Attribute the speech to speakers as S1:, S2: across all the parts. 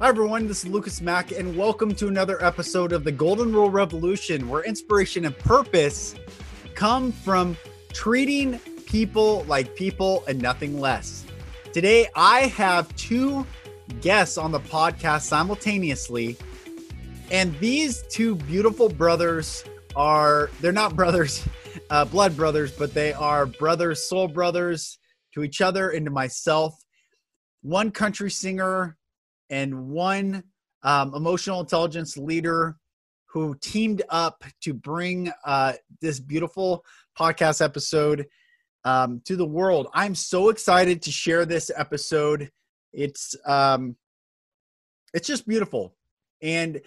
S1: Hi, everyone. This is Lucas Mack, and welcome to another episode of the Golden Rule Revolution, where inspiration and purpose come from treating people like people and nothing less. Today, I have two guests on the podcast simultaneously, and these two beautiful brothers are, they're not brothers, uh, blood brothers, but they are brothers, soul brothers to each other and to myself. One country singer and one um, emotional intelligence leader who teamed up to bring uh, this beautiful podcast episode um, to the world. I'm so excited to share this episode. It's um, it's just beautiful, and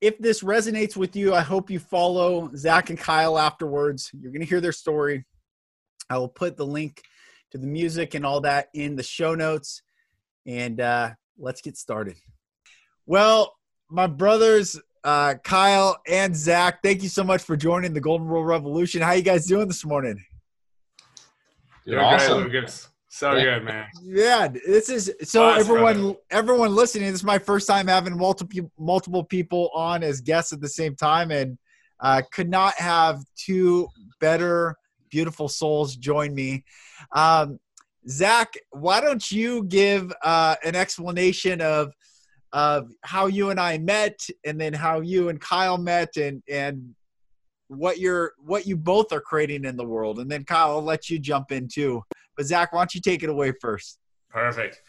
S1: if this resonates with you, I hope you follow Zach and Kyle afterwards. You're going to hear their story. I will put the link to the music and all that in the show notes. And uh, let's get started. Well, my brothers, uh, Kyle and Zach, thank you so much for joining the Golden Rule Revolution. How you guys doing this morning?
S2: You're awesome. Lucas. So yeah. good, man.
S1: Yeah, this is so everyone brother. everyone listening. This is my first time having multiple multiple people on as guests at the same time, and uh, could not have two better beautiful souls join me. Um, Zach, why don't you give uh, an explanation of of how you and I met, and then how you and Kyle met, and and what you're what you both are creating in the world, and then Kyle, I'll let you jump in too. But Zach, why don't you take it away first?
S2: Perfect.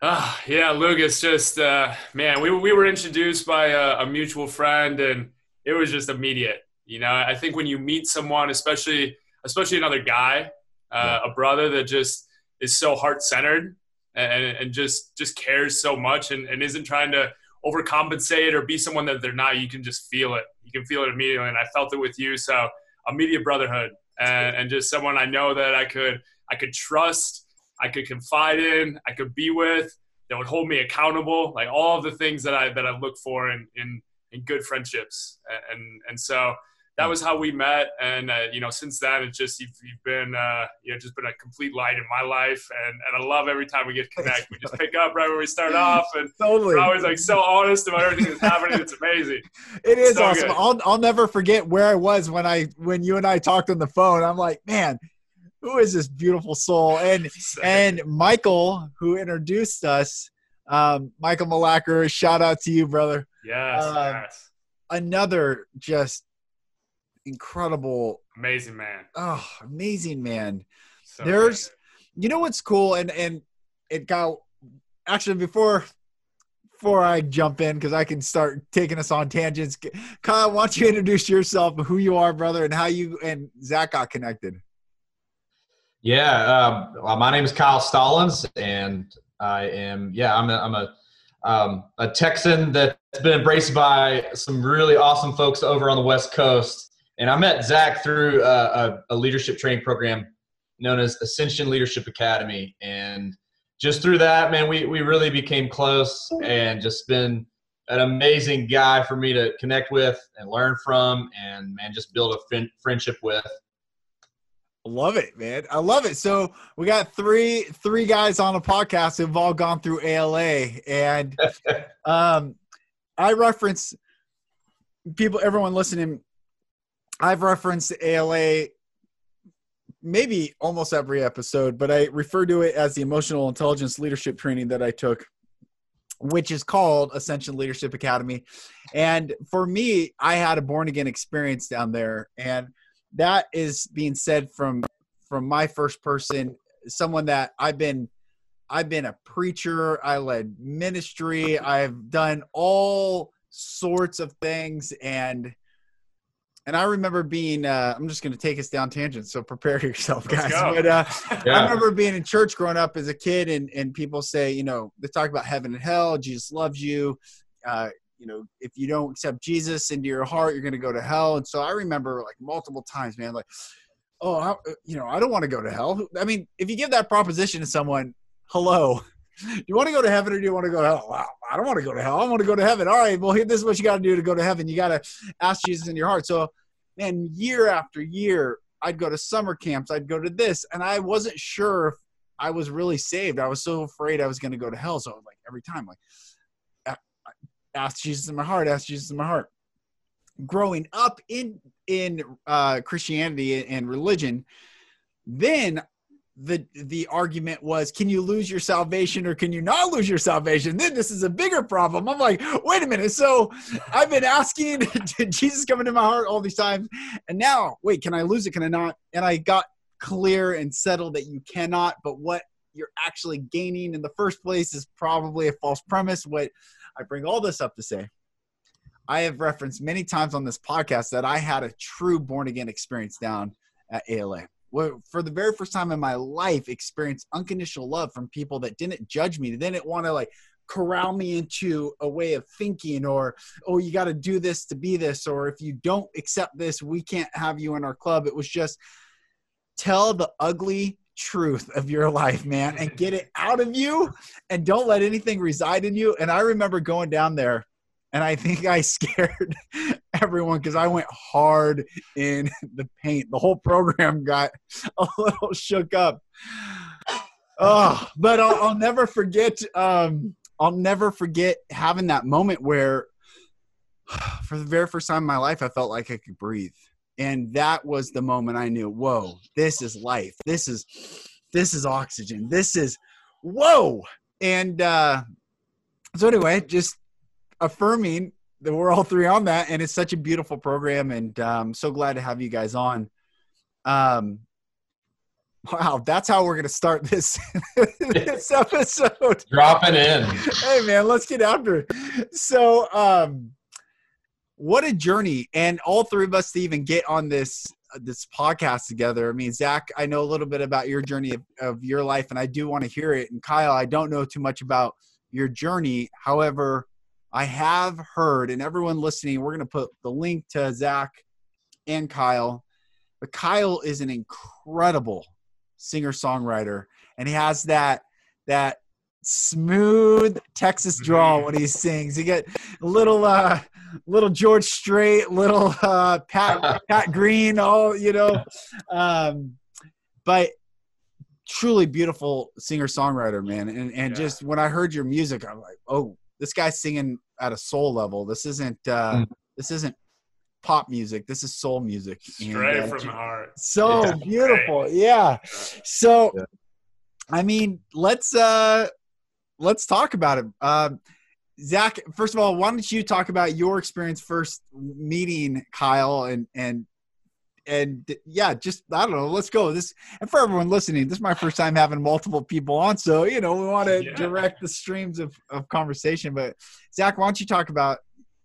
S2: Uh, yeah, Lucas, just uh, man, we we were introduced by a, a mutual friend, and it was just immediate. You know, I think when you meet someone, especially especially another guy, uh, a brother that just is so heart centered and, and just just cares so much and, and isn't trying to overcompensate or be someone that they're not. You can just feel it. You can feel it immediately, and I felt it with you. So immediate brotherhood and, and just someone I know that I could I could trust, I could confide in, I could be with, that would hold me accountable. Like all of the things that I that I look for in in, in good friendships, and and so that was how we met. And uh, you know, since then, it's just you've, you've been uh, you know just been a complete light in my life, and and I love every time we get connect. We just pick up right where we start off, and totally. we're always like so honest about everything that's happening. It's amazing.
S1: It is so awesome. I'll I'll never forget where I was when I when you and I talked on the phone. I'm like, man. Who is this beautiful soul? And and Michael, who introduced us, um, Michael Malacker, shout out to you, brother.
S2: Yes, uh, yes.
S1: Another just incredible,
S2: amazing man.
S1: Oh, amazing man. So There's, you know what's cool, and and it got actually before before I jump in because I can start taking us on tangents. Kyle, why don't you introduce yourself, who you are, brother, and how you and Zach got connected?
S3: Yeah, um, my name is Kyle Stallons, and I am yeah I'm a, I'm a um, a Texan that's been embraced by some really awesome folks over on the West Coast. And I met Zach through a, a, a leadership training program known as Ascension Leadership Academy. And just through that, man, we, we really became close and just been an amazing guy for me to connect with and learn from and, man, just build a fin- friendship with.
S1: Love it, man. I love it. So we got three three guys on a podcast who've all gone through ALA, and um, I reference people, everyone listening. I've referenced ALA maybe almost every episode, but I refer to it as the emotional intelligence leadership training that I took, which is called Ascension Leadership Academy. And for me, I had a born again experience down there, and that is being said from from my first person, someone that I've been I've been a preacher, I led ministry, I've done all sorts of things and and I remember being, uh, I'm just going to take us down tangent, so prepare yourself, guys. But uh, yeah. I remember being in church growing up as a kid, and, and people say, you know, they talk about heaven and hell, Jesus loves you. Uh, you know, if you don't accept Jesus into your heart, you're going to go to hell. And so I remember like multiple times, man, like, oh, I, you know, I don't want to go to hell. I mean, if you give that proposition to someone, hello, do you want to go to heaven or do you want to go to hell? I don't want to go to hell. I want to go to heaven. All right, well, this is what you got to do to go to heaven. You got to ask Jesus in your heart. So, man, year after year, I'd go to summer camps, I'd go to this, and I wasn't sure if I was really saved. I was so afraid I was going to go to hell. So, like every time, like, I ask Jesus in my heart, ask Jesus in my heart. Growing up in in uh, Christianity and religion, then the the argument was can you lose your salvation or can you not lose your salvation? Then this is a bigger problem. I'm like wait a minute. So i've been asking did jesus come into my heart all these times? And now wait can i lose it? Can i not? And i got clear and settled that you cannot but what you're actually gaining in the first place is probably a false premise what i bring all this up to say. I have referenced many times on this podcast that i had a true born again experience down at ala for the very first time in my life experienced unconditional love from people that didn't judge me. They didn't want to like corral me into a way of thinking or oh you got to do this to be this or if you don't accept this we can't have you in our club. It was just tell the ugly truth of your life man and get it out of you and don't let anything reside in you. And i remember going down there and I think I scared everyone because I went hard in the paint. The whole program got a little shook up. Oh, but I'll, I'll never forget. Um, I'll never forget having that moment where, for the very first time in my life, I felt like I could breathe, and that was the moment I knew, "Whoa, this is life. This is, this is oxygen. This is, whoa." And uh, so anyway, just affirming that we're all three on that, and it's such a beautiful program, and um, so glad to have you guys on. Um, wow, that's how we're gonna start this this episode.
S3: Dropping in.
S1: Hey man, let's get after it. So, um, what a journey, and all three of us to even get on this this podcast together. I mean, Zach, I know a little bit about your journey of, of your life, and I do want to hear it. And Kyle, I don't know too much about your journey. However, I have heard, and everyone listening, we're going to put the link to Zach and Kyle. But Kyle is an incredible singer songwriter, and he has that that smooth Texas drawl when he sings. You get little uh little George Strait, little uh Pat Pat Green, all you know. Um but truly beautiful singer songwriter, man. And and yeah. just when I heard your music, I'm like, oh, this guy's singing at a soul level. This isn't uh, mm. this isn't pop music. This is soul music.
S2: Straight and, uh, from the heart.
S1: So yeah. beautiful. Yeah. So yeah. I mean, let's uh let's talk about it. Uh, Zach, first of all, why don't you talk about your experience first meeting Kyle and and and yeah, just I don't know. Let's go. This and for everyone listening, this is my first time having multiple people on, so you know we want to yeah. direct the streams of of conversation. But Zach, why don't you talk about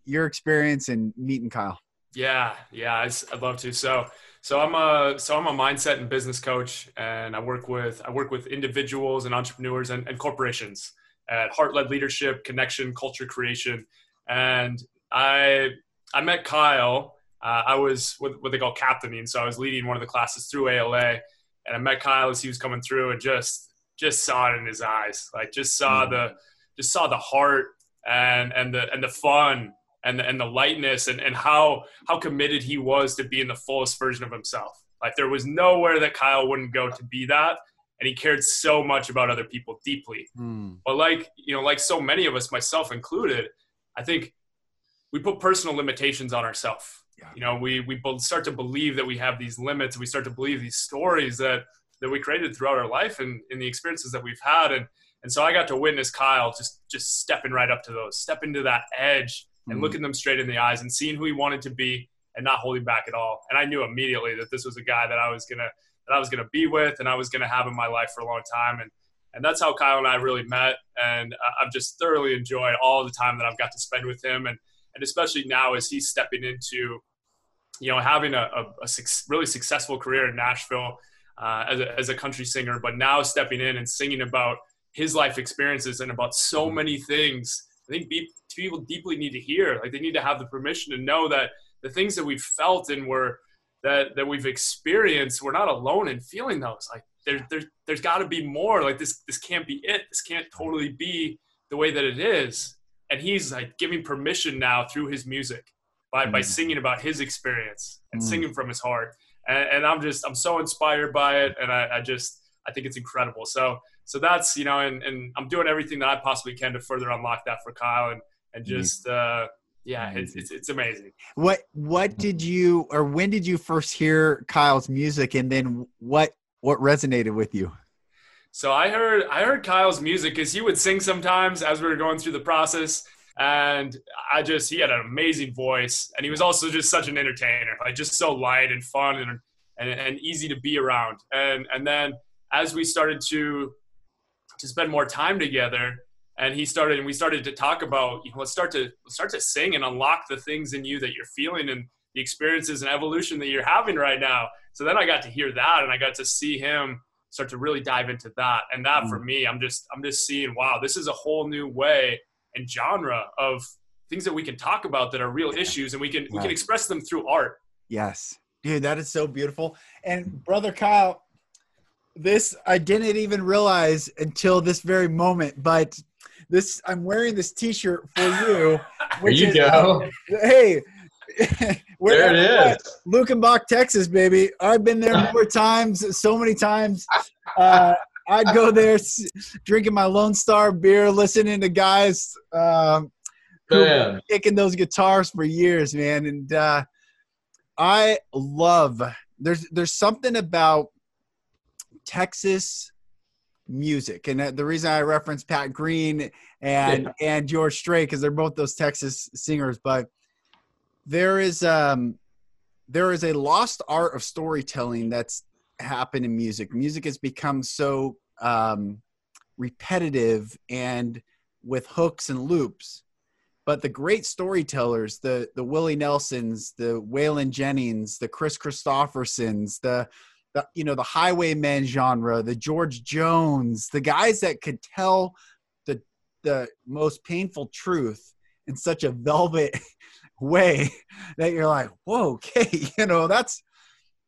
S1: your experience in meeting Kyle?
S2: Yeah, yeah, I'd love to. So, so I'm a so I'm a mindset and business coach, and I work with I work with individuals and entrepreneurs and, and corporations at Heart Led Leadership, Connection, Culture Creation, and I I met Kyle uh, I was what, what they call captaining, so I was leading one of the classes through ALA, and I met Kyle as he was coming through, and just just saw it in his eyes, like just saw mm. the just saw the heart and and the and the fun and the, and the lightness and, and how how committed he was to being the fullest version of himself. Like there was nowhere that Kyle wouldn't go to be that, and he cared so much about other people deeply. Mm. But like you know, like so many of us, myself included, I think we put personal limitations on ourselves yeah. You know, we we start to believe that we have these limits. We start to believe these stories that that we created throughout our life and in the experiences that we've had. And and so I got to witness Kyle just just stepping right up to those, step into that edge and mm-hmm. looking them straight in the eyes and seeing who he wanted to be and not holding back at all. And I knew immediately that this was a guy that I was gonna that I was gonna be with and I was gonna have in my life for a long time. And and that's how Kyle and I really met. And I've just thoroughly enjoyed all the time that I've got to spend with him. And and especially now as he's stepping into you know, having a, a, a really successful career in Nashville uh, as, a, as a country singer, but now stepping in and singing about his life experiences and about so mm-hmm. many things. I think people deeply need to hear. Like they need to have the permission to know that the things that we've felt and were that that we've experienced, we're not alone in feeling those. Like there, there there's got to be more. Like this, this can't be it. This can't totally be the way that it is. And he's like giving permission now through his music by, mm. by singing about his experience and mm. singing from his heart. And, and, I'm just, I'm so inspired by it. And I, I, just, I think it's incredible. So, so that's, you know, and, and I'm doing everything that I possibly can to further unlock that for Kyle. And, and just uh, yeah, it's, it's it's amazing.
S1: What what did you or when did you first hear Kyle's music, and then what what resonated with you?
S2: So I heard I heard Kyle's music because he would sing sometimes as we were going through the process, and I just he had an amazing voice, and he was also just such an entertainer, like just so light and fun and and, and easy to be around. And and then as we started to to spend more time together, and he started and we started to talk about you know, let's start to let's start to sing and unlock the things in you that you're feeling and the experiences and evolution that you're having right now. So then I got to hear that, and I got to see him start to really dive into that. And that mm. for me, I'm just I'm just seeing wow, this is a whole new way and genre of things that we can talk about that are real issues, and we can we can express them through art.
S1: Yes, dude, that is so beautiful. And brother Kyle, this I didn't even realize until this very moment, but this I'm wearing this T-shirt for you.
S3: There you is, go.
S1: Uh, hey,
S3: there it is.
S1: Luckenbach, Texas, baby. I've been there more times, so many times. Uh, I'd go there drinking my Lone Star beer, listening to guys um, kicking those guitars for years, man. And uh, I love there's there's something about Texas music, and the reason I reference Pat Green and yeah. and George Strait because they're both those Texas singers, but there is um there is a lost art of storytelling that's happened in music. Music has become so um, repetitive and with hooks and loops. But the great storytellers, the the Willie Nelsons, the Waylon Jennings, the Kris Kristoffersons, the the you know the Highwaymen genre, the George Jones, the guys that could tell the the most painful truth in such a velvet way that you're like, whoa, okay, you know, that's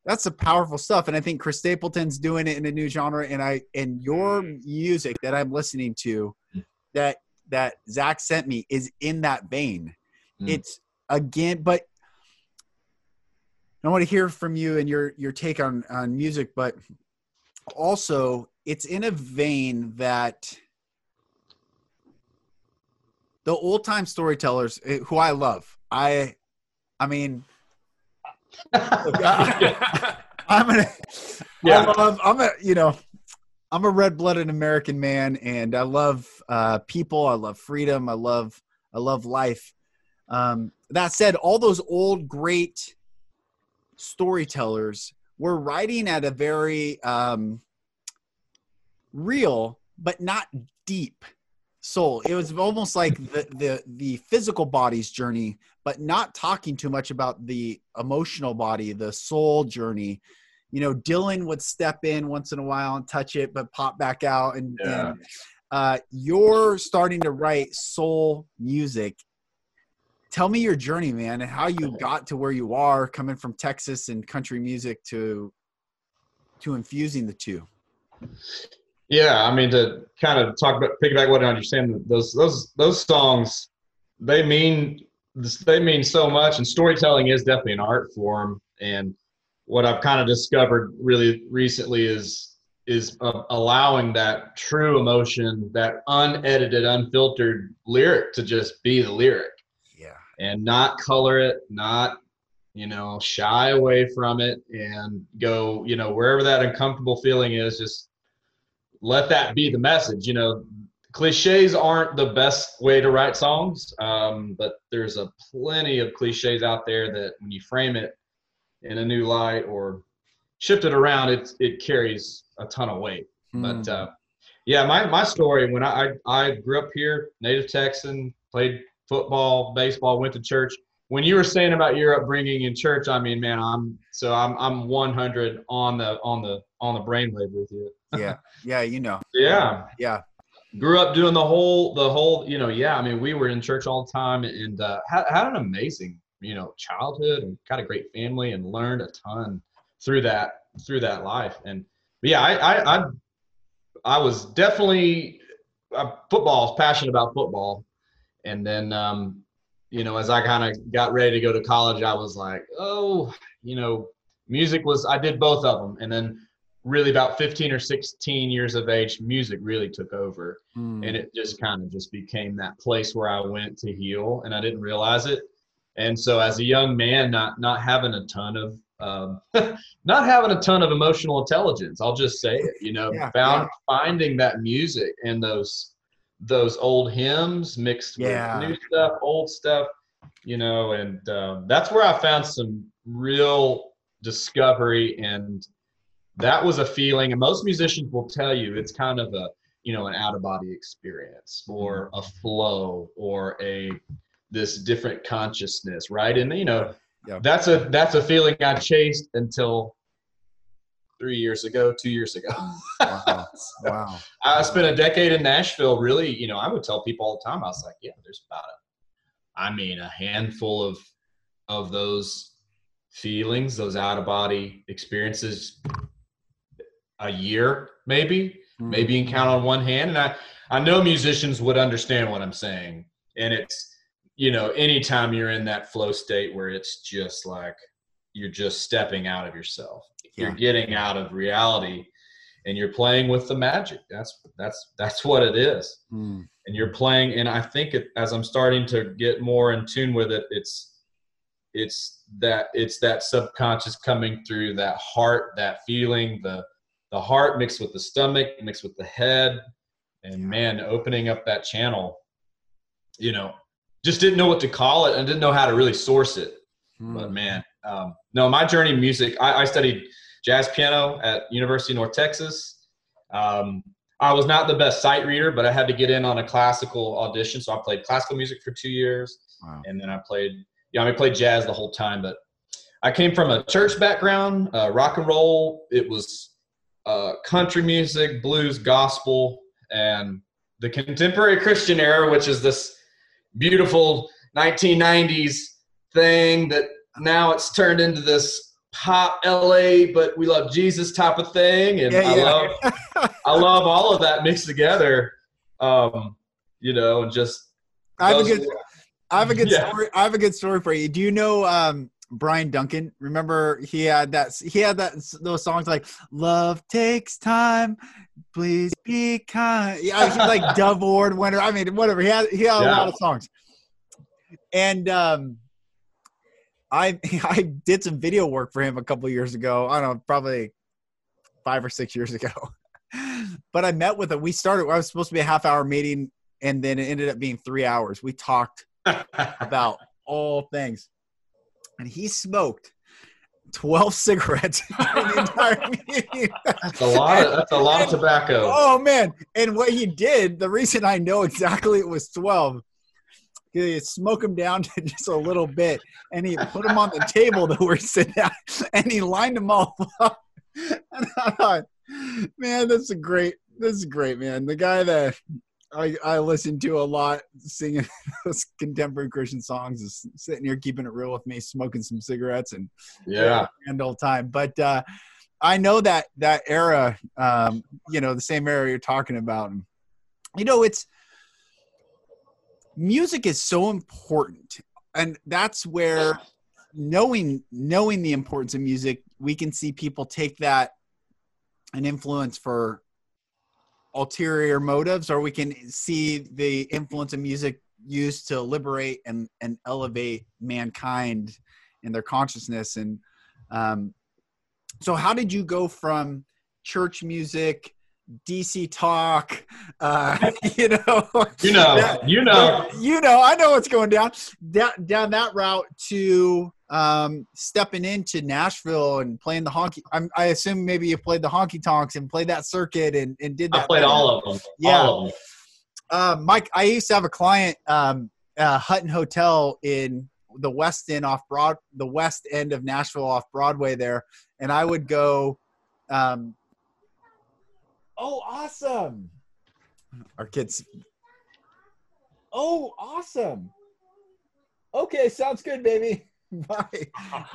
S1: that's the powerful stuff. And I think Chris Stapleton's doing it in a new genre. And I and your music that I'm listening to that that Zach sent me is in that vein. Mm. It's again, but I want to hear from you and your your take on on music, but also it's in a vein that the old time storytellers eh, who I love. I I mean I, am gonna yeah. I love I'm a you know I'm a red blooded American man and I love uh, people, I love freedom, I love I love life. Um, that said, all those old great storytellers were writing at a very um, real but not deep soul. It was almost like the the the physical body's journey, but not talking too much about the emotional body, the soul journey. You know, Dylan would step in once in a while and touch it, but pop back out. And, yeah. and uh, you're starting to write soul music. Tell me your journey, man, and how you got to where you are, coming from Texas and country music to to infusing the two.
S3: Yeah, I mean to kind of talk about piggyback what I understand those those those songs they mean they mean so much and storytelling is definitely an art form. And what I've kind of discovered really recently is is uh, allowing that true emotion that unedited unfiltered lyric to just be the lyric.
S1: Yeah.
S3: And not color it not you know shy away from it and go you know wherever that uncomfortable feeling is just let that be the message. You know, cliches aren't the best way to write songs, um, but there's a plenty of cliches out there that when you frame it in a new light or shift it around, it it carries a ton of weight. Mm. But uh, yeah, my my story when I, I I grew up here, native Texan, played football, baseball, went to church. When you were saying about your upbringing in church, I mean, man, I'm so I'm I'm 100 on the on the on the brainwave with you
S1: yeah, yeah, you know.
S3: Yeah,
S1: yeah.
S3: Grew up doing the whole, the whole, you know. Yeah, I mean, we were in church all the time, and uh, had had an amazing, you know, childhood and got a great family, and learned a ton through that through that life. And yeah, I I I, I was definitely uh, football. Was passionate about football, and then um, you know, as I kind of got ready to go to college, I was like, oh, you know, music was. I did both of them, and then really about 15 or 16 years of age, music really took over.
S1: Mm.
S3: And it just kind of just became that place where I went to heal and I didn't realize it. And so as a young man, not not having a ton of um, not having a ton of emotional intelligence, I'll just say it, you know,
S1: Yeah,
S3: found finding that music and those those old hymns mixed
S1: Yeah.
S3: with new stuff, old stuff, you know, and um, that's where I found some real discovery and that was a feeling and most musicians will tell you it's kind of a you know an out of body experience or mm-hmm. a flow or a this different consciousness right and you know
S1: Yeah.
S3: that's a that's a feeling i chased until three years ago two years ago
S1: Wow. wow.
S3: i spent a decade in nashville really you know i would tell people all the time i was like yeah there's about a i mean a handful of of those feelings those out of body experiences a year maybe
S1: Mm.
S3: maybe you can count on one hand. And i i know musicians would understand what i'm saying. And it's you know anytime you're in that flow state where it's just like you're just stepping out of yourself. You're getting out of reality and you're playing with the magic. That's that's that's what it is.
S1: Mm.
S3: and you're playing and i think it, as i'm starting to get more in tune with it it's it's that it's that subconscious coming through that heart that feeling the the heart mixed with the stomach mixed with the head. And man opening up that channel you know just didn't know what to call it and didn't know how to really source it.
S1: Mm.
S3: but man um, no my journey in music I, I studied jazz piano at university of north texas. Um, i was not the best sight reader but i had to get in on a classical audition. So i played classical music for two years
S1: Wow.
S3: and then i played yeah i mean, I played jazz the whole time. But i came from a church background uh, rock and roll. It was uh, country music blues gospel and the contemporary christian era which is this beautiful 1990s thing that now it's turned into this pop LA, but we love Jesus type of thing. And
S1: Yeah,
S3: I
S1: yeah.
S3: love I love all of that mixed together. Um, you know, and just
S1: I have a good I have a good
S3: Yeah.
S1: story. I have a good story for you. Do you know um, Bryan Duncan? Remember he had that he had that those songs like "Love Takes Time," "Please Be Kind." Yeah, he like Dove Award winner. I mean, whatever. He had he had a lot of songs, and um, I I did some video work for him a couple years ago. I don't know, probably five or six years ago. But I met with him. We started. I was supposed to be a half hour meeting, and then it ended up being three hours. We talked about all things. And he smoked 12 cigarettes during the entire meeting.
S3: that's a lot of that's a lot of tobacco.
S1: Oh man. And what he did, the reason I know exactly it was 12, he smoke them down to just a little bit and he put them on the table that we're sitting at and he lined them all up. And I thought, man, that's a great, this is great, man. The guy that I, I listen to a lot singing those contemporary Christian songs is sitting here keeping it real with me, smoking some cigarettes and
S3: Yeah.
S1: grand old time. But uh, I know that that era, um, you know, the same era you're talking about. And, you know, it's music is so important, and that's where knowing knowing the importance of music, we can see people take that an influence for ulterior motives, or we can see the influence of music used to liberate and and elevate mankind in their consciousness. And um, so how did you go from church music dc talk uh, you know
S3: You know,
S1: that-
S3: you know.
S1: you know i know what's going down down, down that route to um, stepping into nashville and playing the honky I'm, i assume maybe you played the honky tonks and played that circuit and, and did that
S3: I played all of them.
S1: Yeah.
S3: All of them.
S1: uh, Mike, I used to have a client, um, uh, Hutton Hotel in the West End off Broad, the West End of Nashville off Broadway there, and I would go. Um, oh, awesome! Our kids. Oh, awesome! Okay, sounds good, baby. Bye.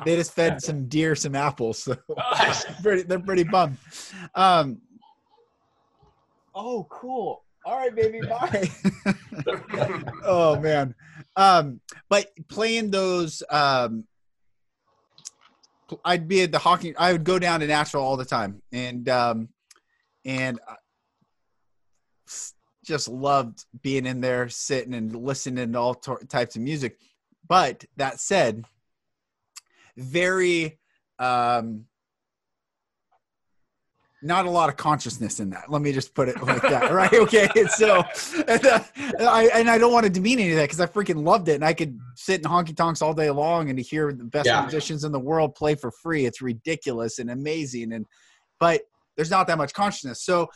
S1: They just fed some deer some apples, so pretty, they're pretty bummed. Um, oh, cool. All right, baby. Bye. oh man. Um, but playing those um I'd be at the hockey. I would go down to Nashville all the time, and um, and just loved being in there, sitting and listening to all t- types of music. But that said, very um, not a lot of consciousness in that. Let me just put it like that, right? Okay, so and, uh, I and I don't want to demean any of that because I freaking loved it, and I could sit in honky tonks all day long and to hear the best yeah. musicians in the world play for free. It's ridiculous and amazing, and but there's not that much consciousness. So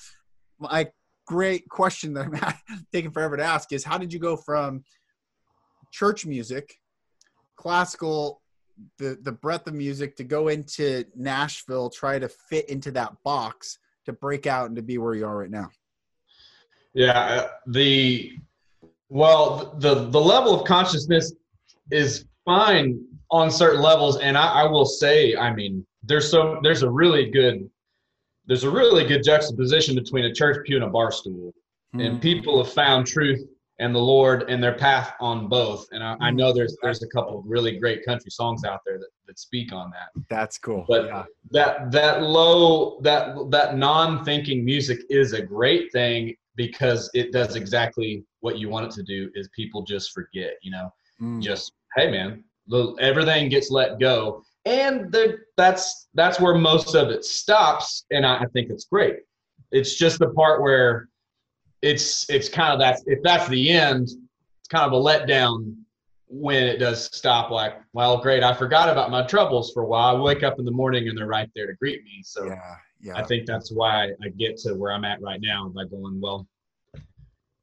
S1: my great question that I'm taking forever to ask is, how did you go from church music, classical the the breadth of music to go into Nashville, try to fit into that box to break out and to be where you are right now?
S3: Yeah, uh, the well, the the level of consciousness is fine on certain levels, and I, I will say, I mean, there's so there's a really good there's a really good juxtaposition between a church pew and a bar stool, mm-hmm. and hmm. people have found truth and the Lord and their path on both. And I, I, know there's there's a couple of really great country songs out there that, that speak on that.
S1: That's cool.
S3: But yeah. that that low that that non-thinking music is a great thing because it does exactly what you want it to do is people just forget, you know. Mm. Just hey man, everything gets let go. And the, that's that's where most of it stops and I, I think it's great. It's just the part where it's it's kind of that if that's the end, it's kind of a letdown when it does stop. Like, well, great, I forgot about my troubles for a while. I wake up in the morning and they're right there to greet me. So yeah, yeah. I think that's why I get to where I'm at right now by going, well,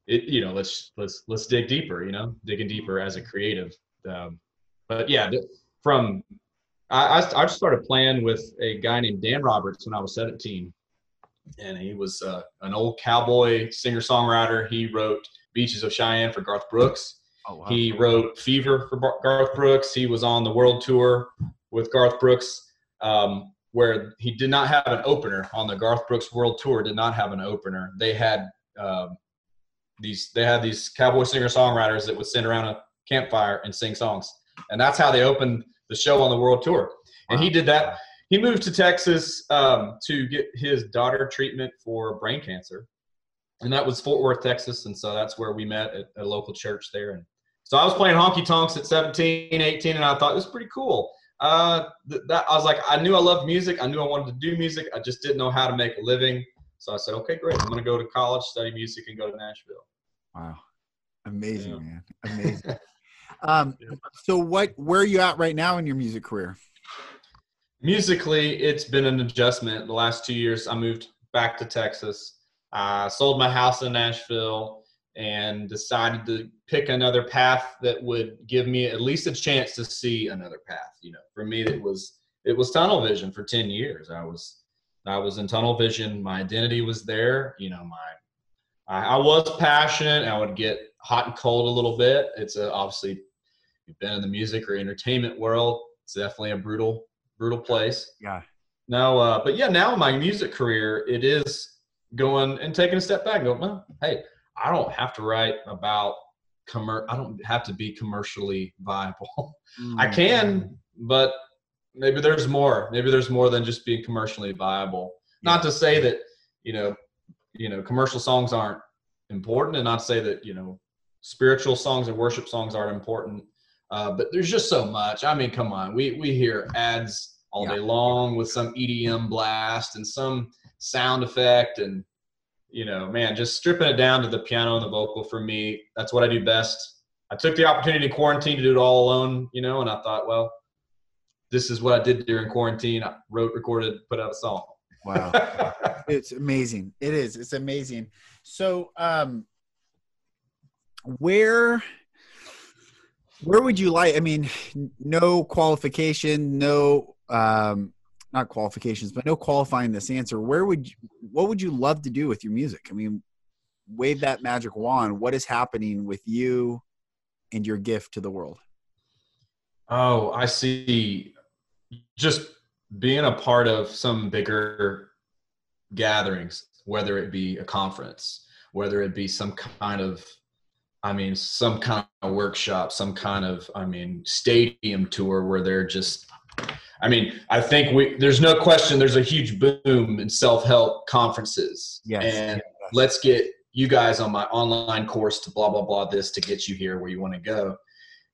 S3: it you know let's let's let's dig deeper. You know, digging deeper as a creative. Um, but yeah, from I, I started playing with a guy named Dan Roberts when I was 17 and he was uh, an old cowboy singer songwriter. He wrote Beaches of Cheyenne for Garth Brooks. Oh, wow. He wrote Fever for Bar- Garth Brooks. He was on the world tour with Garth Brooks, um, where he did not have an opener on the Garth Brooks world tour. Did not have an opener. They had um, these. They had these cowboy singer songwriters that would sit around a campfire and sing songs, and that's how they opened the show on the world tour. And he did that he moved to Texas um, to get his daughter treatment for brain cancer, and that was Fort Worth, Texas. And so that's where we met at a local church there. And so I was playing honky tonks at 17, 18, and I thought it was pretty cool. Uh, th- that I was like, I knew I loved music. I knew I wanted to do music. I just didn't know how to make a living. So I said, okay, great. I'm going to go to college, study music, and go to Nashville.
S1: Wow, amazing, yeah. man, amazing. um, so what? Where are you at right now in your music career?
S3: musically, it's been an adjustment. The last two years, I moved back to Texas. I sold my house in Nashville and decided to pick another path that would give me at least a chance to see another path. You know, for me, it was it was tunnel vision for ten years. I was I was in tunnel vision. My identity was there. You know, my I, I was passionate. I would get hot and cold a little bit. It's a, obviously you've been in the music or entertainment world. It's definitely a brutal brutal place.
S1: Yeah.
S3: Now, uh, but yeah, now in my music career, it is going and taking a step back. Going, well, hey, I don't have to write about commer. I don't have to be commercially viable. Mm-hmm. I can, but maybe there's more. Maybe there's more than just being commercially viable. Yeah. Not to say that you know, you know, commercial songs aren't important, and not to say that you know, spiritual songs and worship songs aren't important. Uh, but there's just so much. I mean, come on, we we hear ads all yeah. day long with some EDM blast and some sound effect, and you know, man, just stripping it down to the piano and the vocal for me. That's what I do best. I took the opportunity in quarantine to do it all alone, you know, and I thought, well, this is what I did during quarantine. I wrote, recorded, put out a song.
S1: Wow. it's amazing. It is. It's amazing. So, um, where where would you like? I mean, no qualification, no um, not qualifications, but no qualifying this answer. Where would you, what would you love to do with your music? I mean, wave that magic wand. What is happening with you and your gift to the world?
S3: Oh, I see. Just being a part of some bigger gatherings, whether it be a conference, whether it be some kind of I mean, some kind of workshop, some kind of, I mean, stadium tour where they're just I mean, I think we there's no question there's a huge boom in self-help conferences.
S1: Yes.
S3: And let's get you guys on my online course to blah blah blah this to get you here where you want to go.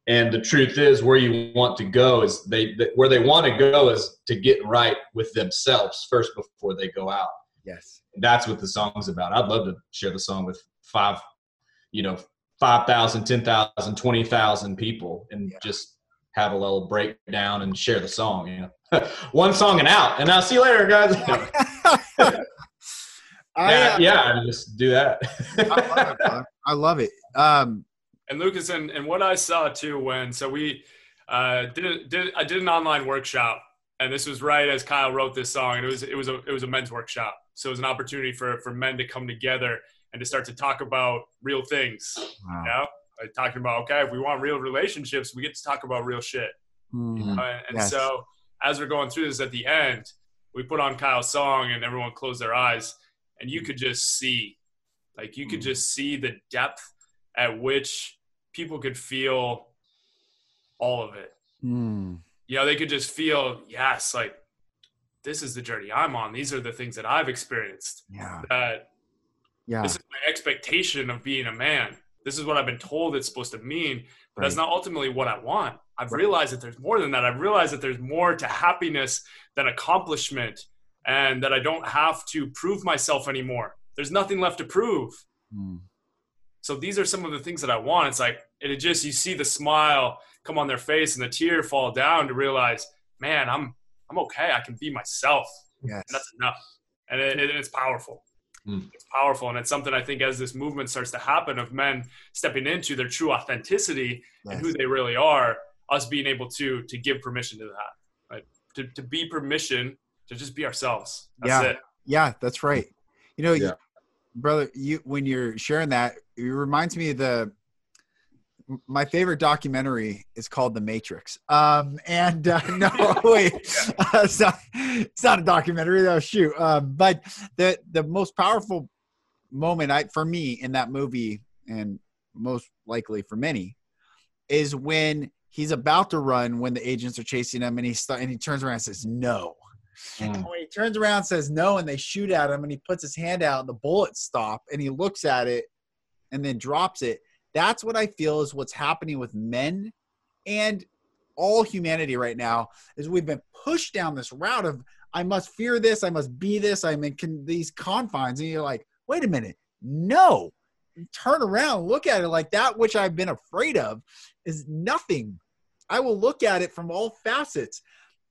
S3: And the truth is where you want to go is they where they want to go is to get right with themselves first before they go out.
S1: Yes.
S3: And that's what the song's about. I'd love to share the song with five, you know, 5,000, 10,000, 20,000 people and yeah. just have a little breakdown and share the song, you know. One song and out. And I'll see you later, guys. I, yeah, uh, yeah, just do that.
S1: I love it. I love it. Um,
S2: and Lucas, and, and what I saw too when so we uh, did did I did an online workshop, and this was right as Kyle wrote this song, and it was it was a it was a men's workshop, so it was an opportunity for for men to come together and to start to talk about real things. Wow. You know, like talking about okay, if we want real relationships, we get to talk about real shit. Mm-hmm. Uh, and yes. so as we're going through this at the end, we put on Kyle's song, and everyone closed their eyes and you could just see like you could mm. just see the depth at which people could feel all of it mm. you know they could just feel yes like this is the journey i'm on these are the things that i've experienced
S1: yeah
S2: that yeah this is my expectation of being a man this is what i've been told it's supposed to mean but right. that's not ultimately what i want i've right. realized that there's more than that i've realized that there's more to happiness than accomplishment and that I don't have to prove myself anymore. There's nothing left to prove. Mm. So these are some of the things that I want. It's like it just you see the smile come on their face and the tear fall down to realize, man, I'm I'm okay. I can be myself.
S1: Yes.
S2: that's enough. And it, it, it's powerful. Mm. It's powerful, and it's something I think as this movement starts to happen of men stepping into their true authenticity yes. and who they really are, us being able to to give permission to that, right? To to be permission to just be ourselves. That's
S1: yeah.
S2: It.
S1: Yeah, that's right. You know, yeah. you, brother, you when you're sharing that, it reminds me of the my favorite documentary is called The Matrix. Um, and uh, no, wait, uh, it's, not, it's not a documentary though. Shoot, um, but the the most powerful moment I for me in that movie, and most likely for many, is when he's about to run when the agents are chasing him, and he st- and he turns around and says no, Mm. And when he turns around says no and they shoot at him and he puts his hand out and the bullets stop and he looks at it and then drops it. That's what I feel is what's happening with men and all humanity right now is we've been pushed down this route of I must fear this, I must be this, I'm in con- these confines. And you're like, wait a minute, no. Turn around, look at it like that which I've been afraid of is nothing. I will look at it from all facets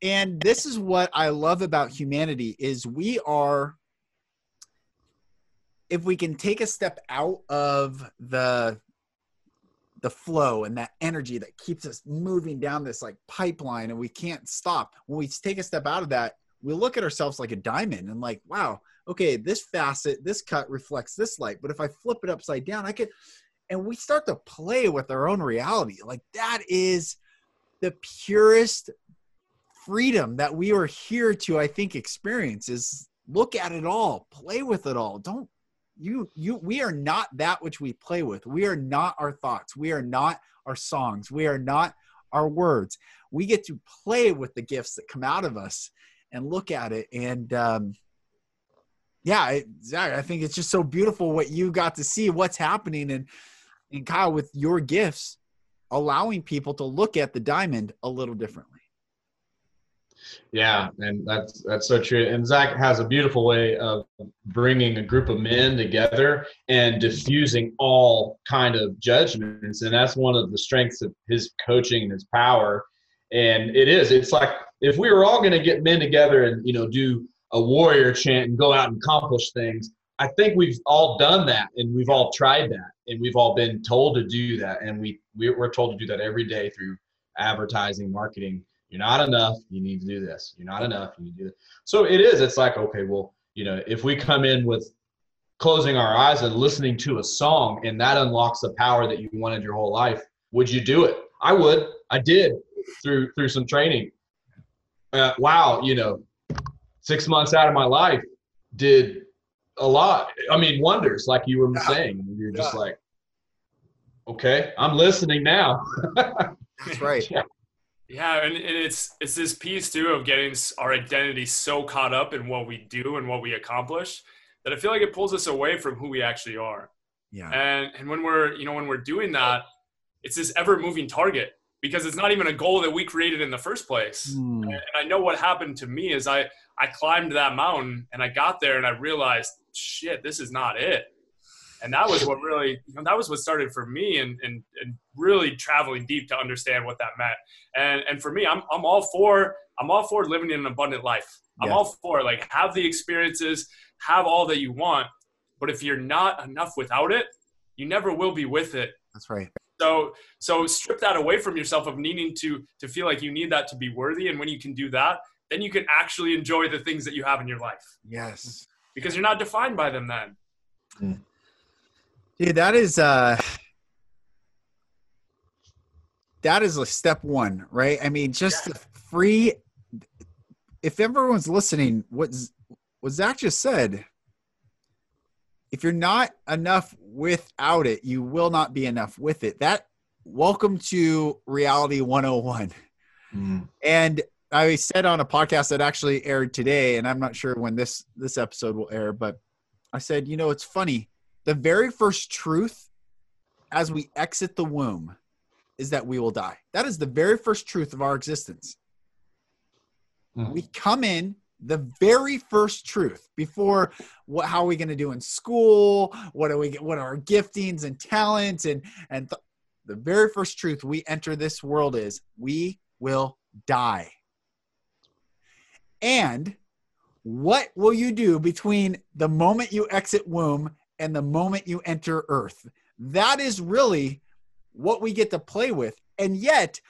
S1: and this is what i love about humanity is we are if we can take a step out of the the flow and that energy that keeps us moving down this like pipeline and we can't stop. When we take a step out of that we look at ourselves like a diamond and like wow okay this facet this cut reflects this light but if i flip it upside down i could and we start to play with our own reality. Like that is the purest freedom that we are here to i think experience is look at it all play with it all. Don't you you we are not that which we play with. We are not our thoughts. We are not our songs. We are not our words. We get to play with the gifts that come out of us and look at it and um yeah it, Zach, i think it's just so beautiful what you got to see what's happening and and kyle with your gifts allowing people to look at the diamond a little differently
S3: yeah, and that's that's so true. And Zach has a beautiful way of bringing a group of men together and diffusing all kind of judgments, and that's one of the strengths of his coaching and his power. And it is. It's like if we were all going to get men together and you know do a warrior chant and go out and accomplish things, I think we've all done that and we've all tried that and we've all been told to do that and we we're told to do that every day through advertising, marketing you're not enough. You need to do this. You're not enough. You need to do this. So it is. It's like, okay, well, you know, if we come in with closing our eyes and listening to a song and that unlocks the power that you wanted your whole life, would you do it? I would. I did through through some training. Uh, wow, you know, six months out of my life did a lot. I mean, wonders, like you were saying. You're just like, okay, I'm listening now.
S1: That's right. yeah.
S2: Yeah, and, and it's it's this piece too of getting our identity so caught up in what we do and what we accomplish that I feel like it pulls us away from who we actually are.
S1: Yeah.
S2: And and when we're you know when we're doing that, it's this ever moving target because it's not even a goal that we created in the first place.
S1: Mm.
S2: And I know what happened to me is I I climbed that mountain and I got there and I realized shit this is not it. And that was what really you know, that was what started for me and, and and really traveling deep to understand what that meant. And and for me I'm I'm all for I'm all for living an abundant life. I'm
S1: Yeah.
S2: all for like have the experiences, have all that you want, but if you're not enough without it, you never will be with it
S1: That's right.
S2: so so strip that away from yourself of needing to to feel like you need that to be worthy and when you can do that then you can actually enjoy the things that you have in your life
S1: Yes.
S2: because you're not defined by them then mm.
S1: Dude, that is uh that is like step one, right? I mean, just the free if everyone's listening, what what Zach just said, if you're not enough without it, you will not be enough with it. That welcome to reality 101.
S3: Mm.
S1: And I said on a podcast that actually aired today, and I'm not sure when this this episode will air, but I said, you know, it's funny. The very first truth as we exit the womb is that we will die. That is the very first truth of our existence.
S3: Mhm.
S1: We come in the very first truth before what how are we going to do in school what are we what are our giftings and talents and and th- the very first truth we enter this world is we will die and what will you do between the moment you exit womb and the moment you enter earth. That is really what we get to play with. And yet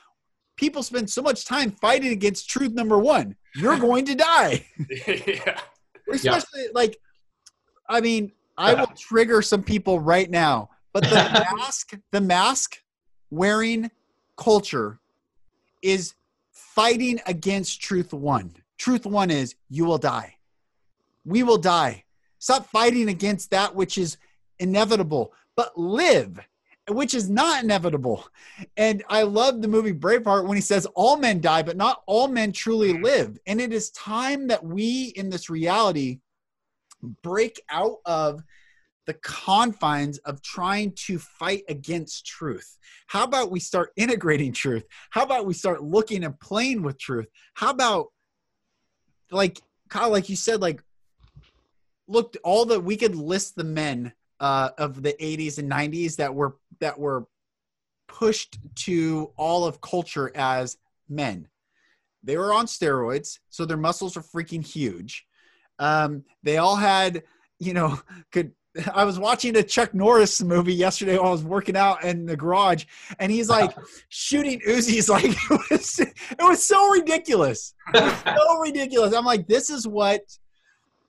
S1: people spend so much time fighting against truth number one. You're going to die.
S2: Yeah.
S1: Especially like i mean i will trigger some people right now but the mask the mask wearing culture is fighting against truth one. Truth one is you will die. We will die stop fighting against that which is inevitable but live which is not inevitable and i love the movie braveheart when he says all men die but not all men truly mm-hmm. live and it is time that we in this reality break out of the confines of trying to fight against truth. How about we start integrating truth? How about we start looking and playing with truth? How about like Kyle, like you said, like look all the we could list the men uh, of the 80s and 90s that were that were pushed to all of culture as men. They were on steroids, so their muscles were freaking huge. Um, they all had, you know, could. I was watching a Chuck Norris movie yesterday while I was working out in the garage, and he's like shooting Uzis like it was. It was so ridiculous. It was so ridiculous. I'm like, this is what,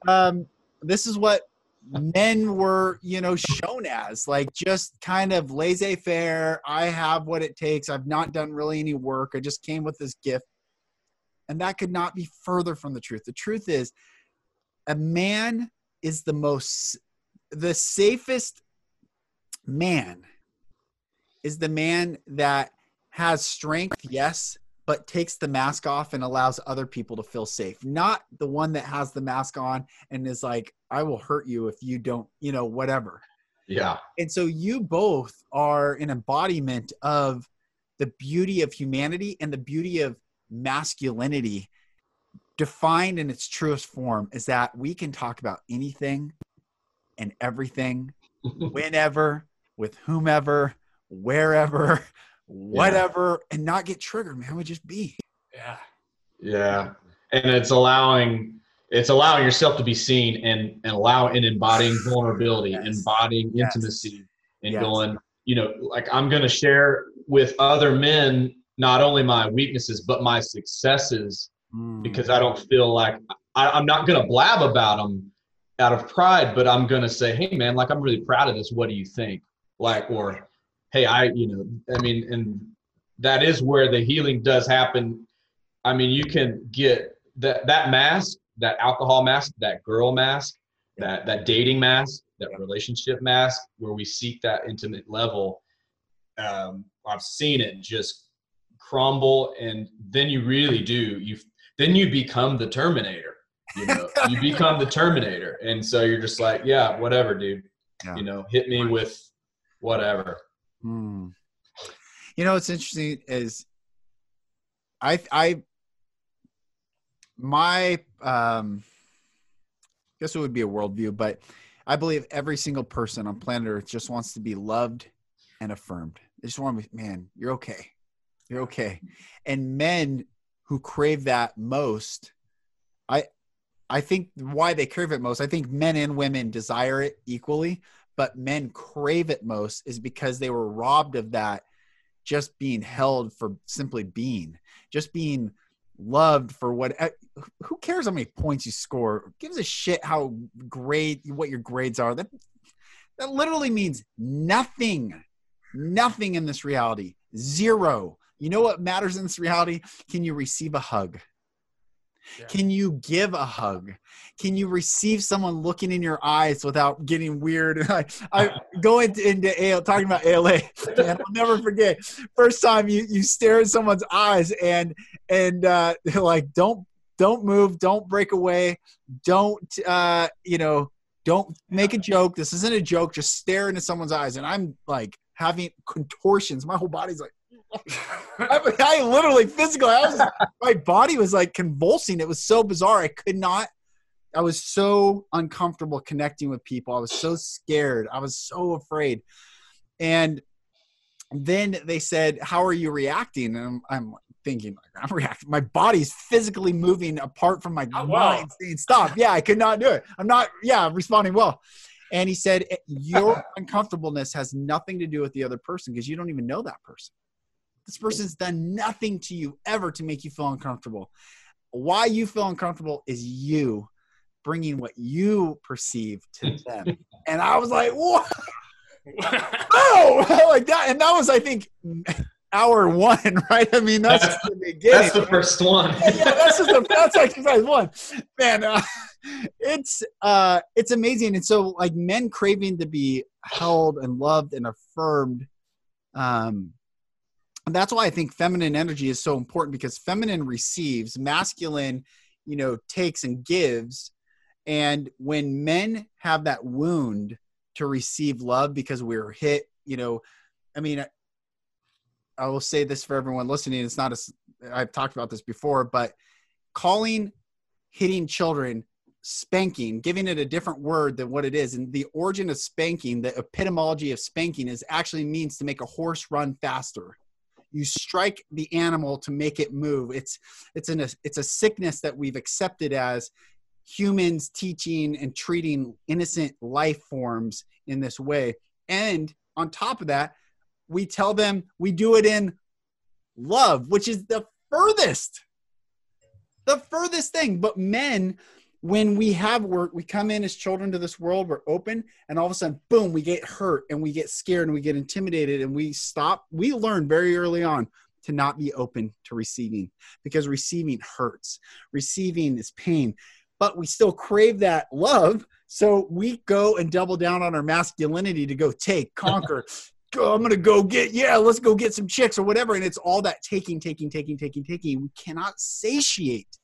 S1: um, this is what men were, you know, shown as like just kind of laissez-faire. I have what it takes. I've not done really any work. I just came with this gift, and that could not be further from the truth. The truth is, a man is the most the safest man is the man that has strength yes but takes the mask off and allows other people to feel safe not the one that has the mask on and is like i will hurt you if you don't you know whatever
S3: Yeah.
S1: and so you both are an embodiment of the beauty of humanity and the beauty of masculinity defined in its truest form is that we can talk about anything and everything whenever with whomever wherever whatever and not get triggered man we just be
S2: yeah
S3: Yeah, and it's allowing it's allowing yourself to be seen and and allow and embodying vulnerability,
S1: Yes.
S3: embodying
S1: Yes.
S3: intimacy, and
S1: Yes.
S3: going. You know, like I'm going to share with other men not only my weaknesses but my successes mm. because I don't feel like I, I'm not going to blab about them out of pride, but I'm going to say, hey man, like I'm really proud of this. What do you think? Like, or hey, I, you know, I mean, and that is where the healing does happen. I mean, you can get that that mask, that alcohol mask, that girl mask, that that dating mask, that relationship mask, where we seek that intimate level. Um, I've seen it just crumble and then you really do you then you become the terminator you know you become the terminator and so you're just like yeah whatever dude yeah. you know hit me with whatever
S1: hmm. you know what's interesting is i i my um I guess it would be a worldview but i believe every single person on planet earth just wants to be loved and affirmed. They just want to be man you're okay. You're okay. And men who crave that most i i think why they crave it most i think men and women desire it equally but men crave it most is because they were robbed of that just being held for simply being just being loved for what eh, who cares how many points you score gives a shit how great what your grades are that that literally means nothing nothing in this reality zero you know what matters in this reality? Can you receive a hug? Yeah. Can you give a hug? Can you receive someone looking in your eyes without getting weird? I, I go into, into AL, talking about ALA, and I'll never forget. First time you you stare at someone's eyes and and uh, like don't don't move, don't break away, don't uh, you know, don't make a joke. This isn't a joke. Just stare into someone's eyes, and I'm like having contortions. My whole body's like I, I, literally physically, I was, my body was like convulsing. It was so bizarre. I could not. I was so uncomfortable connecting with people. I was so scared. I was so afraid. And then they said, "How are you reacting?" And I'm, I'm thinking, "I'm reacting. My body's physically moving apart from my oh, mind, saying stop." Yeah, I could not do it. I'm not. Yeah, I'm responding well. And he said, "Your uncomfortableness has nothing to do with the other person because you don't even know that person." This person's done nothing to you ever to make you feel uncomfortable. Why you feel uncomfortable is you bringing what you perceive to them. and I was like, what? oh, like that. And that was, I think, hour one, right? I mean, that's, that's the beginning.
S3: That's the first one.
S1: yeah, that's just the, that's exercise one. Man, uh, it's uh, it's amazing. And so, like, men craving to be held and loved and affirmed, um, and that's why I think feminine energy is so important because feminine receives, masculine, you know, takes and gives. And when men have that wound to receive love because we are hit, you know, I mean, I will say this for everyone listening. It's not as I've talked about this before, but calling hitting children spanking, giving it a different word than what it is. And the origin of spanking, the epistemology of spanking is actually means to make a horse run faster you strike the animal to make it move. It's it's an it's a sickness that we've accepted as humans teaching and treating innocent life forms in this way. And on top of that we tell them we do it in love which is the furthest the furthest thing. But men when we have work, we come in as children to this world, we're open, and all of a sudden, boom, we get hurt and we get scared and we get intimidated and we stop. We learn very early on to not be open to receiving because receiving hurts, receiving is pain, but we still crave that love. So we go and double down on our masculinity to go take, conquer. go, I'm gonna go get, yeah, let's go get some chicks or whatever. And it's all that taking, taking, taking, taking, taking. We cannot satiate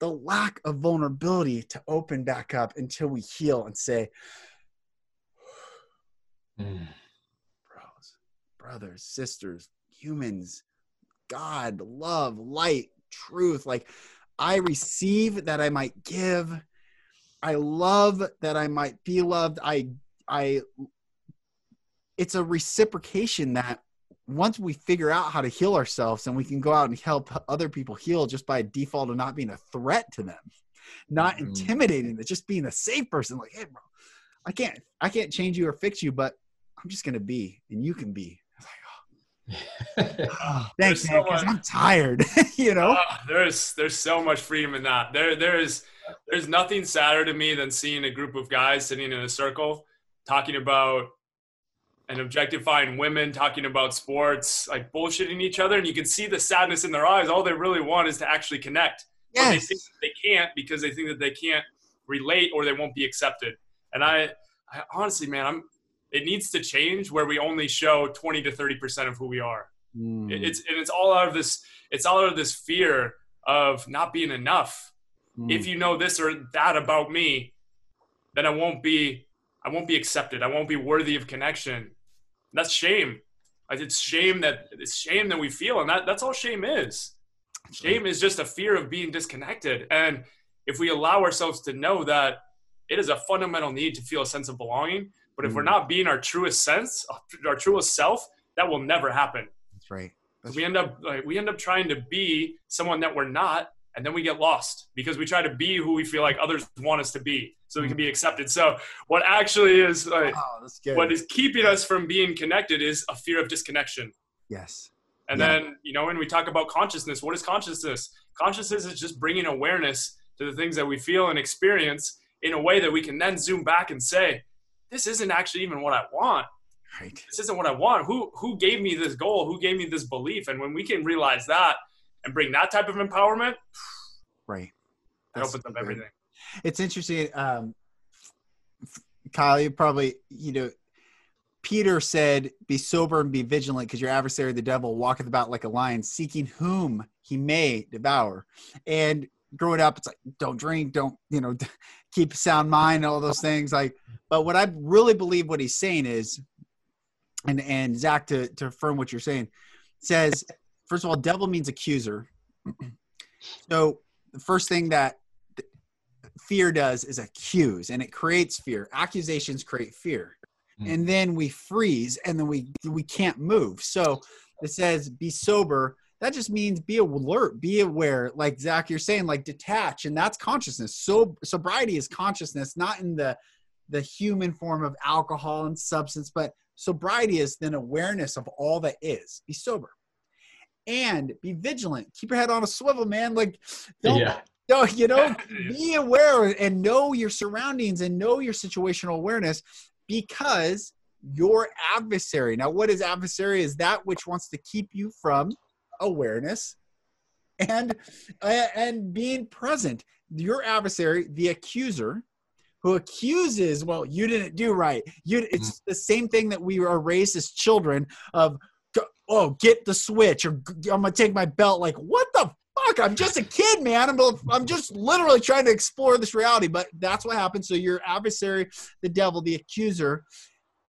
S1: the lack of vulnerability to open back up until we heal and say, mm. bros, brothers, sisters, humans, God, love, light, truth. Like, I receive that I might give. I love that I might be loved. I, I, it's a reciprocation that once we figure out how to heal ourselves and we can go out and help other people heal just by default of not being a threat to them not mm-hmm. intimidating them just being a safe person like hey bro i can't i can't change you or fix you but i'm just gonna be and you can be like, oh. thanks man, so i'm tired you know uh,
S2: there's there's so much freedom in that there there's there's nothing sadder to me than seeing a group of guys sitting in a circle talking about and objectifying women, talking about sports, like bullshitting each other, and you can see the sadness in their eyes. All they really want is to actually connect.
S1: Yes. But
S2: they think they can't because they think that they can't relate or they won't be accepted. And I, I honestly, man, I'm. It needs to change where we only show 20 to 30 percent of who we are.
S1: Mm.
S2: It's and it's all out of this. It's all out of this fear of not being enough.
S1: Mm.
S2: If you know this or that about me, then I won't be. I won't be accepted. I won't be worthy of connection. That's shame. Like, It's shame that it's shame that we feel, and that that's all shame is. Shame is just a fear of being disconnected. And if we allow ourselves to know that it is a fundamental need to feel a sense of belonging, but if we're
S1: Mm.
S2: not being our truest sense, our truest self, that will never happen.
S1: That's right. That's
S2: We end up like we end up trying to be someone that we're not, and then we get lost because we try to be who we feel like others want us to be, so we can be mm. accepted. So what actually is like
S1: Oh,
S2: what is keeping us from being connected is a fear of disconnection.
S1: yes.
S2: And
S1: Yeah.
S2: then, you know, when we talk about consciousness, what is consciousness? Consciousness is just bringing awareness to the things that we feel and experience in a way that we can then zoom back and say, this isn't actually even what I want.
S1: Right.
S2: This isn't what I want. Who who gave me this goal? Who gave me this belief? And when we can realize that and bring that type of empowerment,
S1: Right.
S2: it
S1: That's
S2: opens up everything.
S1: It's interesting. Um, Kyle, you probably, you know, Peter said, Be sober and be vigilant because your adversary, the devil, walketh about like a lion, seeking whom he may devour. And growing up, it's like, don't drink, don't, you know, keep a sound mind, all those things. Like, but what I really believe what he's saying is, and, and Zach, to, to affirm what you're saying, says, first of all, devil means accuser. so the first thing that fear does is accuse and it creates fear. Accusations create fear.
S3: Mm.
S1: and then we freeze and then we we can't move. So it says be sober. That just means be alert be aware. Like zach you're saying like detach and that's consciousness. So sobriety is consciousness not in the the human form of alcohol and substance but sobriety is then awareness of all that is. Be sober and be vigilant keep your head on a swivel man like don't
S3: yeah.
S1: no, you know, be aware and know your surroundings and know your situational awareness because your adversary. Now, what is adversary? Is that which wants to keep you from awareness and uh, and being present. Your adversary, the accuser, who accuses, well, you didn't do right. You, it's the same thing that we are raised as children of, go- oh, get the switch or I'm gonna take my belt. Like, what the fuck? I'm just a kid, man. I'm, I'm just literally trying to explore this reality. But that's what happens. So your adversary, the devil, the accuser,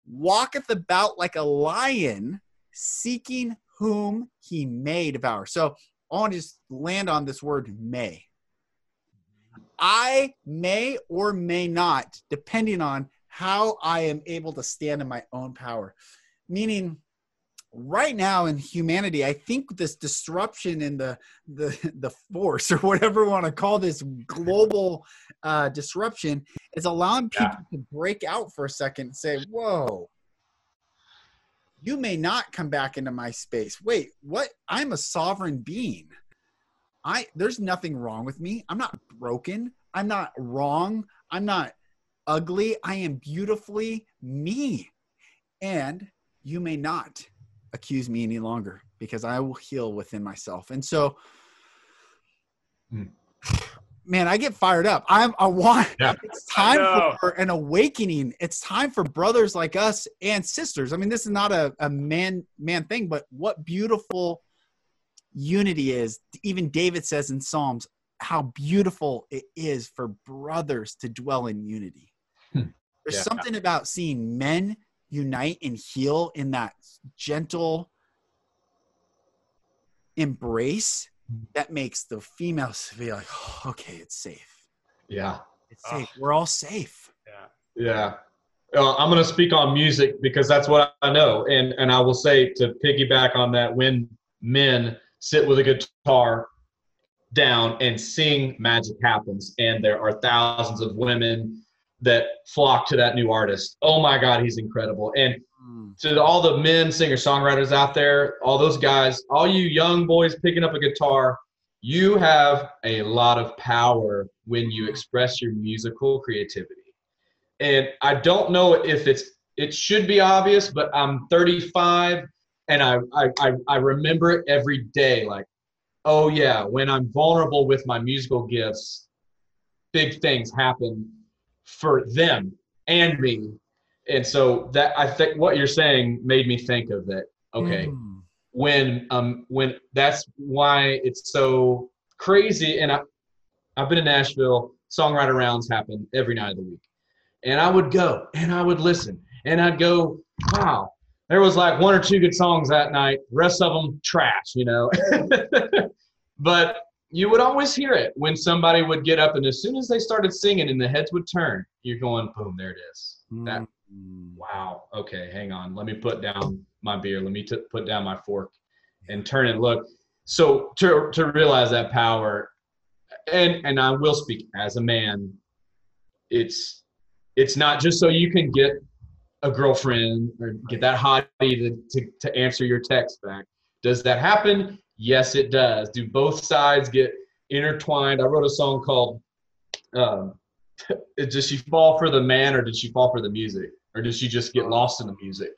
S1: walketh about like a lion, seeking whom he may devour. So I want to just land on this word may. I may or may not, depending on how I am able to stand in my own power. Meaning, right now in humanity, I think this disruption in the the the force or whatever we want to call this global uh, disruption is allowing people
S3: Yeah.
S1: to break out for a second and say, "Whoa." You may not come back into my space. Wait, what? I'm a sovereign being. I there's nothing wrong with me. I'm not broken. I'm not wrong. I'm not ugly. I am beautifully me. And you may not accuse me any longer because I will heal within myself. And so
S3: Hmm.
S1: man, I get fired up. I'm I want
S3: Yeah.
S1: it's time for an awakening. It's time for brothers like us and sisters. I mean, this is not a, a man man thing, but what beautiful unity is. Even David says in Psalms how beautiful it is for brothers to dwell in unity.
S3: Hmm.
S1: There's
S3: Yeah.
S1: something about seeing men unite and heal in that gentle embrace that makes the females feel like, oh, okay, it's safe.
S3: Yeah.
S1: It's
S2: Oh.
S1: safe. We're all safe.
S2: Yeah.
S3: Yeah. Uh, I'm going to speak on music because that's what I know. And, and I will say to piggyback on that, when men sit with a guitar down and sing, magic happens. And there are thousands of women that flock to that new artist. Oh my God, he's incredible. And hmm. to all the men singer songwriters out there, all those guys, all you young boys picking up a guitar, you have a lot of power when you hmm. express your musical creativity. And I don't know if it's it should be obvious, but I'm 35 and I I, I, I remember it every day. Like, oh yeah, when I'm vulnerable with my musical gifts, big things happen for them and me and so that I think what you're saying made me think of that. Okay,
S1: Mm.
S3: when um when that's why it's so crazy. And I I've been in Nashville. Songwriter rounds happen every night of the week, and I would go and I would listen and I'd go, wow, there was like one or two good songs that night. The rest of them trash, you know. but you would always hear it when somebody would get up, and as soon as they started singing and the heads would turn, you're going, boom, there it is. That
S1: Mm.
S3: wow. Okay hang on. Let me put down my beer. Let me t- put down my fork and turn and look. So to, to realize that power and and i will speak as a man it's it's not just so you can get a girlfriend or get that hottie to, to, to answer your text back. Does that happen yes it does. Do both sides get intertwined? I wrote a song called um, did she fall for the man or did she fall for the music? Or did she just get lost in the music?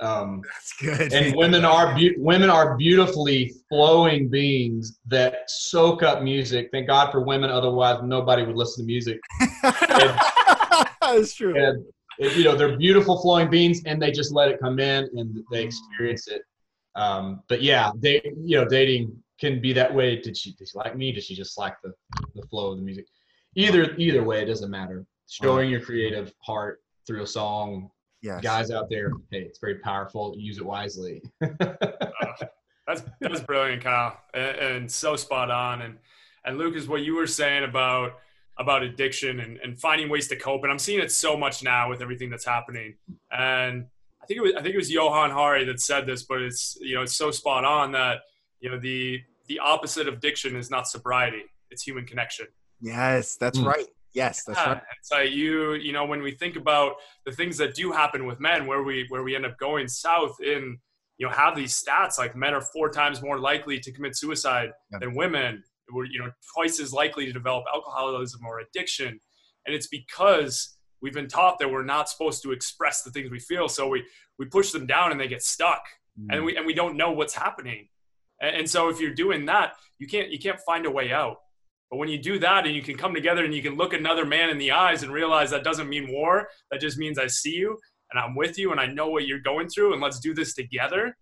S3: Um,
S1: That's good.
S3: and women are be- women are beautifully flowing beings that soak up music. Thank god for women otherwise nobody would listen to music.
S1: That's true.
S3: and you know they're beautiful flowing beings and they just let it come in and they experience it um, but yeah they you know dating can be that way. Did she did she like me? Did she just like the, the flow of the music? Either either way it doesn't matter. Showing your creative heart through a song
S1: Yes.
S3: guys out there hey it's very powerful. Use it wisely.
S2: That's that's brilliant, Kyle, and, and so spot on. And and Lucas, what you were saying about about addiction and, and finding ways to cope, and I'm seeing it so much now with everything that's happening. And I think it was I think it was Johann Hari that said this, but it's you know it's so spot on that you know the the opposite of addiction is not sobriety; it's human connection.
S1: Yes, that's
S3: Mm.
S1: right. Yes, that's
S2: Yeah,
S1: right.
S2: It's like you, you know, when we think about the things that do happen with men, where we where we end up going south in, you know, have these stats like men are four times more likely to commit suicide
S1: Yeah.
S2: than women. We're you know twice as likely to develop alcoholism or addiction, and it's because we've been taught that we're not supposed to express the things we feel, so we we push them down and they get stuck, mm. and we and we don't know what's happening, and, and so if you're doing that, you can't you can't find a way out. But when you do that and you can come together and you can look another man in the eyes and realize that doesn't mean war, that just means I see you and I'm with you and I know what you're going through and let's do this together.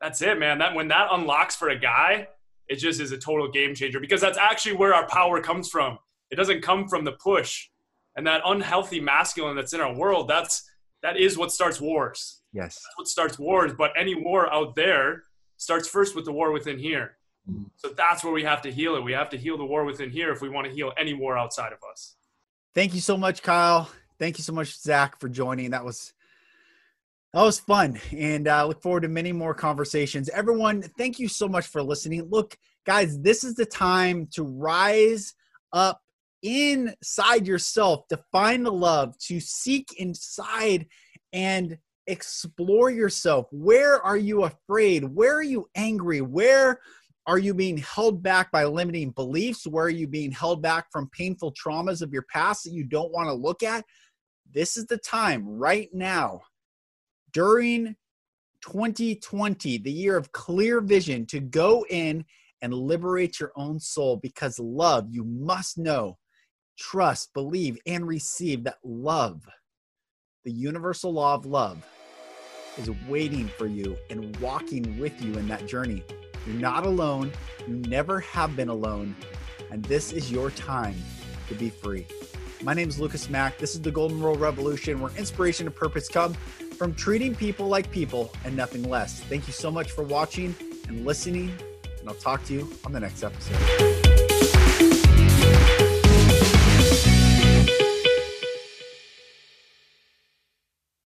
S2: That's it, man. That when that unlocks for a guy, it just is a total game changer because that's actually where our power comes from. It doesn't come from the push. And that unhealthy masculine that's in our world, that's that is what starts wars.
S1: yes.
S2: That's what starts wars, but any war out there starts first with the war within here.
S3: Mhm.
S2: So that's where we have to heal it. We have to heal the war within here if we want to heal any war outside of us.
S1: Thank you so much, Kyle. Thank you so much, Zach, for joining. That was that was fun, and I uh, look forward to many more conversations. Everyone, thank you so much for listening. Look, guys, this is the time to rise up inside yourself, to find the love, to seek inside, and explore yourself. Where are you afraid? Where are you angry? Where are you being held back by limiting beliefs? Where are you being held back from painful traumas of your past that you don't want to look at? This is the time right now during 2020, the year of clear vision, to go in and liberate your own soul because love, you must know, trust, believe, and receive that love, the universal law of love, is waiting for you and walking with you in that journey. You're not alone. You never have been alone. And this is your time to be free. My name is Lucas Mack. This is the Golden Rule Revolution, where inspiration and purpose come from treating people like people and nothing less. Thank you so much for watching and listening, and I'll talk to you on the next episode.